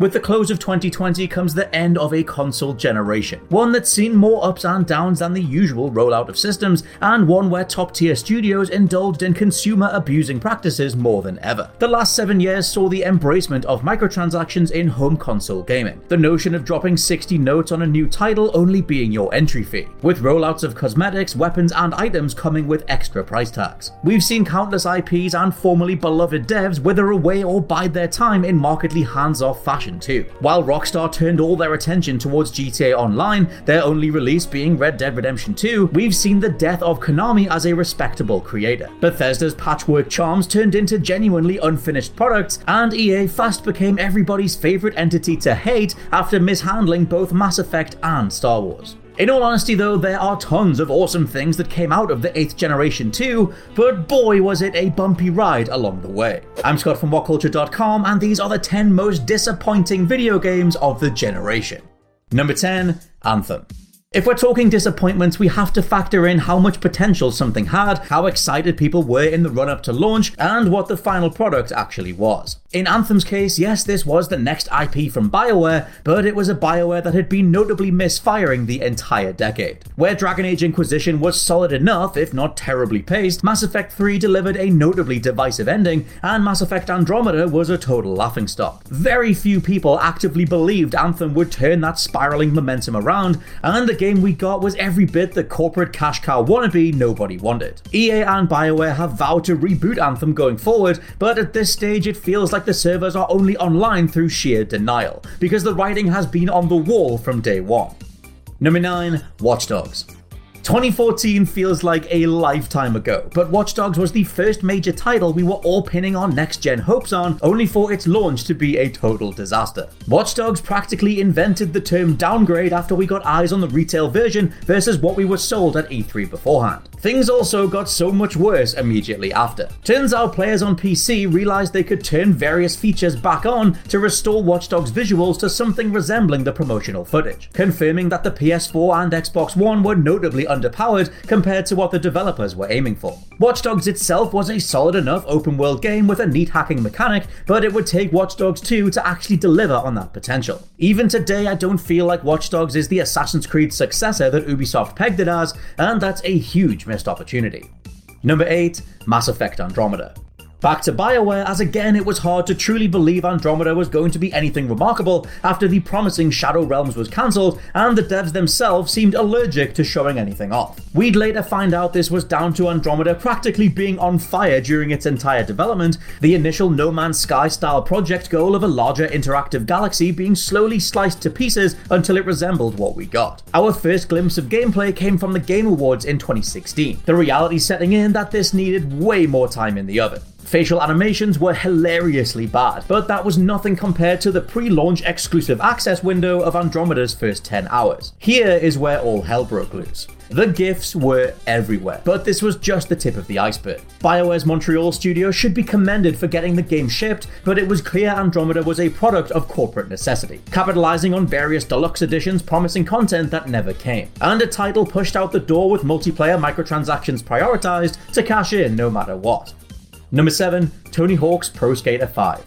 With the close of 2020 comes the end of a console generation, one that's seen more ups and downs than the usual rollout of systems, and one where top tier studios indulged in consumer abusing practices more than ever. The last seven years saw the embracement of microtransactions in home console gaming, the notion of dropping 60 notes on a new title only being your entry fee, with rollouts of cosmetics, weapons, and items coming with extra price tags. We've seen countless IPs and formerly beloved devs wither away or bide their time in markedly hands off fashion too. While Rockstar turned all their attention towards GTA Online, their only release being Red Dead Redemption 2, we've seen the death of Konami as a respectable creator. Bethesda's patchwork charms turned into genuinely unfinished products, and EA fast became everybody's favorite entity to hate after mishandling both Mass Effect and Star Wars. In all honesty, though, there are tons of awesome things that came out of the 8th generation too, but boy was it a bumpy ride along the way. I'm Scott from WhatCulture.com, and these are the 10 most disappointing video games of the generation. Number 10 Anthem. If we're talking disappointments, we have to factor in how much potential something had, how excited people were in the run up to launch, and what the final product actually was. In Anthem's case, yes, this was the next IP from BioWare, but it was a BioWare that had been notably misfiring the entire decade. Where Dragon Age Inquisition was solid enough, if not terribly paced, Mass Effect 3 delivered a notably divisive ending, and Mass Effect Andromeda was a total laughingstock. Very few people actively believed Anthem would turn that spiraling momentum around, and the game we got was every bit the corporate cash cow wannabe nobody wanted. EA and BioWare have vowed to reboot Anthem going forward, but at this stage it feels like the servers are only online through sheer denial, because the writing has been on the wall from day one. Number 9 Watch Dogs. 2014 feels like a lifetime ago, but Watch Dogs was the first major title we were all pinning our next gen hopes on, only for its launch to be a total disaster. Watch Dogs practically invented the term downgrade after we got eyes on the retail version versus what we were sold at E3 beforehand. Things also got so much worse immediately after. Turns out players on PC realized they could turn various features back on to restore Watch Dogs visuals to something resembling the promotional footage, confirming that the PS4 and Xbox One were notably underpowered compared to what the developers were aiming for. Watch Dogs itself was a solid enough open world game with a neat hacking mechanic, but it would take Watch Dogs 2 to actually deliver on that potential. Even today, I don't feel like Watch Dogs is the Assassin's Creed successor that Ubisoft pegged it as, and that's a huge missed opportunity. Number 8 Mass Effect Andromeda. Back to BioWare, as again it was hard to truly believe Andromeda was going to be anything remarkable after the promising Shadow Realms was cancelled and the devs themselves seemed allergic to showing anything off. We'd later find out this was down to Andromeda practically being on fire during its entire development, the initial No Man's Sky style project goal of a larger interactive galaxy being slowly sliced to pieces until it resembled what we got. Our first glimpse of gameplay came from the Game Awards in 2016, the reality setting in that this needed way more time in the oven. Facial animations were hilariously bad, but that was nothing compared to the pre launch exclusive access window of Andromeda's first 10 hours. Here is where all hell broke loose. The GIFs were everywhere, but this was just the tip of the iceberg. BioWare's Montreal studio should be commended for getting the game shipped, but it was clear Andromeda was a product of corporate necessity, capitalizing on various deluxe editions promising content that never came, and a title pushed out the door with multiplayer microtransactions prioritized to cash in no matter what. Number 7, Tony Hawk's Pro Skater 5.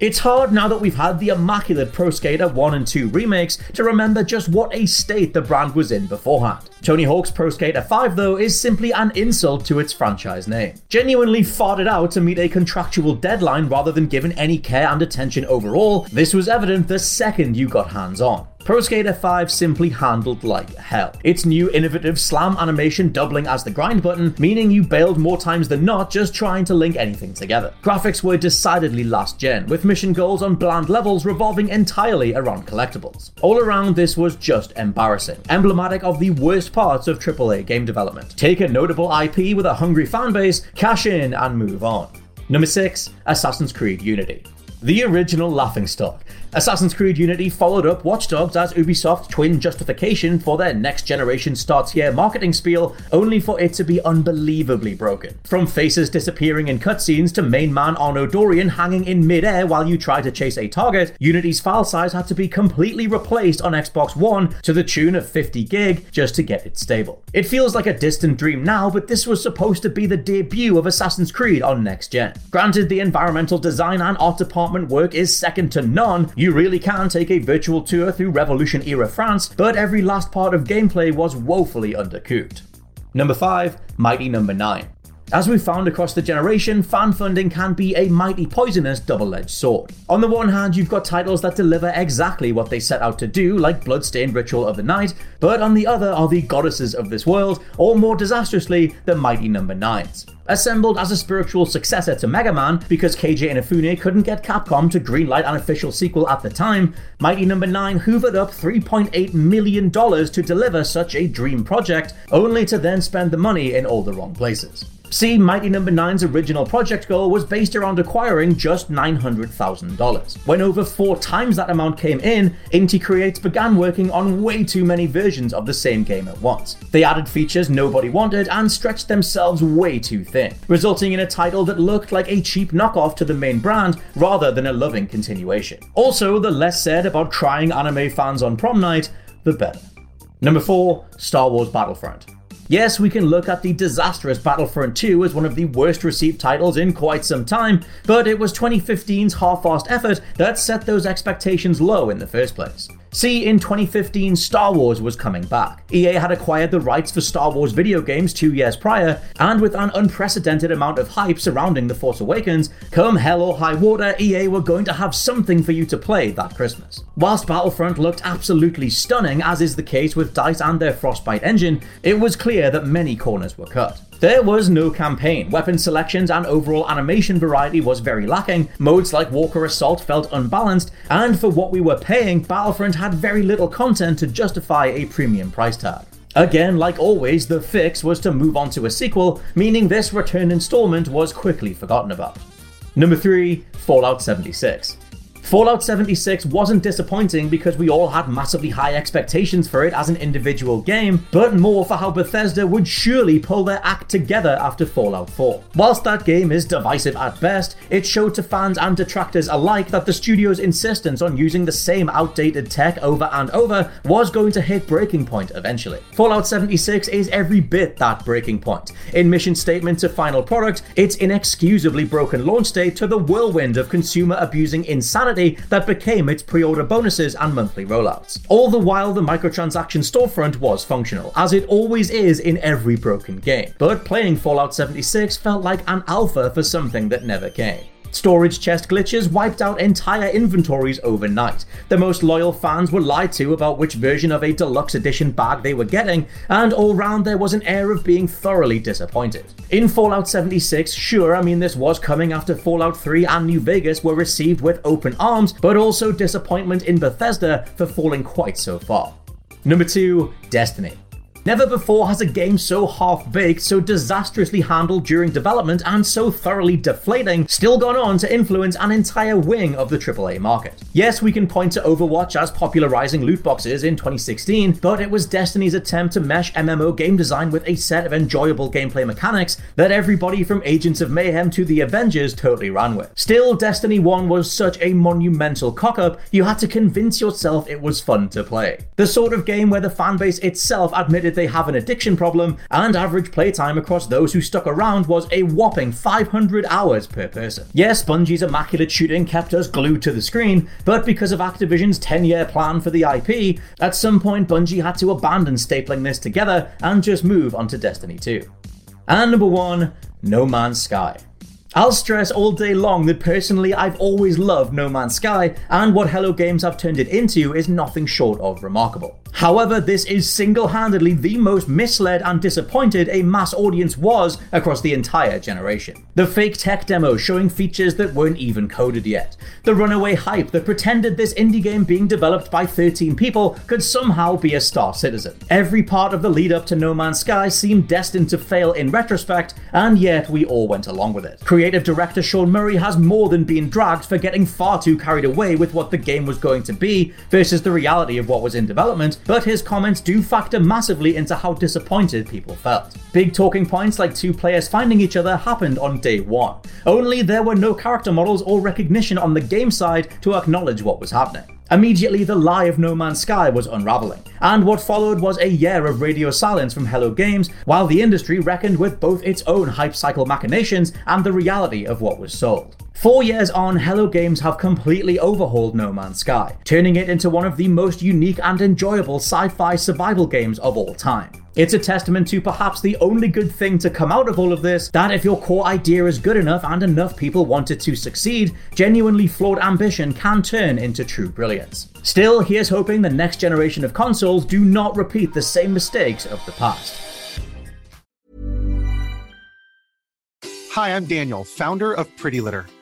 It's hard now that we've had the immaculate Pro Skater 1 and 2 remakes to remember just what a state the brand was in beforehand. Tony Hawk's Pro Skater 5, though, is simply an insult to its franchise name. Genuinely farted out to meet a contractual deadline rather than given any care and attention overall, this was evident the second you got hands on. Pro Skater 5 simply handled like hell. Its new innovative slam animation doubling as the grind button, meaning you bailed more times than not just trying to link anything together. Graphics were decidedly last gen, with mission goals on bland levels revolving entirely around collectibles. All around, this was just embarrassing, emblematic of the worst parts of AAA game development. Take a notable IP with a hungry fanbase, cash in, and move on. Number 6 Assassin's Creed Unity. The original laughingstock, Assassin's Creed Unity followed up Watch Dogs as Ubisoft's twin justification for their next generation start here marketing spiel, only for it to be unbelievably broken. From faces disappearing in cutscenes to main man Arno Dorian hanging in midair while you try to chase a target, Unity's file size had to be completely replaced on Xbox One to the tune of 50 gig just to get it stable. It feels like a distant dream now, but this was supposed to be the debut of Assassin's Creed on next gen. Granted, the environmental design and art department work is second to none, you really can take a virtual tour through Revolution era France, but every last part of gameplay was woefully undercooked. Number 5, Mighty Number 9. As we've found across the generation, fan funding can be a mighty poisonous double edged sword. On the one hand, you've got titles that deliver exactly what they set out to do, like Bloodstained Ritual of the Night, but on the other are the Goduses of this world, or more disastrously, the mighty number 9s assembled as a spiritual successor to Mega Man because Keiji Inafune couldn't get Capcom to greenlight an official sequel at the time, Mighty Number no. 9 hoovered up $3.8 million to deliver such a dream project, only to then spend the money in all the wrong places. See, Mighty Number no. 9's original project goal was based around acquiring just $900,000. When over four times that amount came in, Inti Creates began working on way too many versions of the same game at once. They added features nobody wanted and stretched themselves way too thin, resulting in a title that looked like a cheap knockoff to the main brand rather than a loving continuation. Also, the less said about trying anime fans on prom night, the better. Number 4 Star Wars Battlefront. Yes, we can look at the disastrous Battlefront 2 as one of the worst received titles in quite some time, but it was 2015's half-assed effort that set those expectations low in the first place. See, in 2015, Star Wars was coming back. EA had acquired the rights for Star Wars video games two years prior, and with an unprecedented amount of hype surrounding The Force Awakens, come hell or high water, EA were going to have something for you to play that Christmas. Whilst Battlefront looked absolutely stunning, as is the case with DICE and their Frostbite engine, it was clear that many corners were cut. There was no campaign, weapon selections and overall animation variety was very lacking, modes like Walker Assault felt unbalanced, and for what we were paying, Battlefront had very little content to justify a premium price tag. Again, like always, the fix was to move on to a sequel, meaning this return installment was quickly forgotten about. Number 3 Fallout 76. Fallout 76 wasn't disappointing because we all had massively high expectations for it as an individual game, but more for how Bethesda would surely pull their act together after Fallout 4. Whilst that game is divisive at best, it showed to fans and detractors alike that the studio's insistence on using the same outdated tech over and over was going to hit breaking point eventually. Fallout 76 is every bit that breaking point. In mission statement to final product, its inexcusably broken launch state to the whirlwind of consumer abusing insanity that became its pre order bonuses and monthly rollouts. All the while, the microtransaction storefront was functional, as it always is in every broken game. But playing Fallout 76 felt like an alpha for something that never came. Storage chest glitches wiped out entire inventories overnight. The most loyal fans were lied to about which version of a deluxe edition bag they were getting, and all round there was an air of being thoroughly disappointed. In Fallout 76, sure, I mean, this was coming after Fallout 3 and New Vegas were received with open arms, but also disappointment in Bethesda for falling quite so far. Number 2, Destiny. Never before has a game so half baked, so disastrously handled during development, and so thoroughly deflating still gone on to influence an entire wing of the AAA market. Yes, we can point to Overwatch as popularizing loot boxes in 2016, but it was Destiny's attempt to mesh MMO game design with a set of enjoyable gameplay mechanics that everybody from Agents of Mayhem to the Avengers totally ran with. Still, Destiny 1 was such a monumental cock up, you had to convince yourself it was fun to play. The sort of game where the fanbase itself admitted they have an addiction problem, and average playtime across those who stuck around was a whopping 500 hours per person. Yes, Bungie's immaculate shooting kept us glued to the screen, but because of Activision's 10 year plan for the IP, at some point Bungie had to abandon stapling this together and just move on to Destiny 2. And number one, No Man's Sky. I'll stress all day long that personally I've always loved No Man's Sky, and what Hello Games have turned it into is nothing short of remarkable. However, this is single handedly the most misled and disappointed a mass audience was across the entire generation. The fake tech demo showing features that weren't even coded yet. The runaway hype that pretended this indie game being developed by 13 people could somehow be a star citizen. Every part of the lead up to No Man's Sky seemed destined to fail in retrospect, and yet we all went along with it. Creative director Sean Murray has more than been dragged for getting far too carried away with what the game was going to be versus the reality of what was in development but his comments do factor massively into how disappointed people felt. Big talking points like two players finding each other happened on day one, only there were no character models or recognition on the game side to acknowledge what was happening. Immediately, the lie of No Man's Sky was unraveling, and what followed was a year of radio silence from Hello Games, while the industry reckoned with both its own hype cycle machinations and the reality of what was sold. Four years on, Hello Games have completely overhauled No Man's Sky, turning it into one of the most unique and enjoyable sci fi survival games of all time. It's a testament to perhaps the only good thing to come out of all of this that if your core idea is good enough and enough people want it to succeed, genuinely flawed ambition can turn into true brilliance. Still, here's hoping the next generation of consoles do not repeat the same mistakes of the past. Hi, I'm Daniel, founder of Pretty Litter.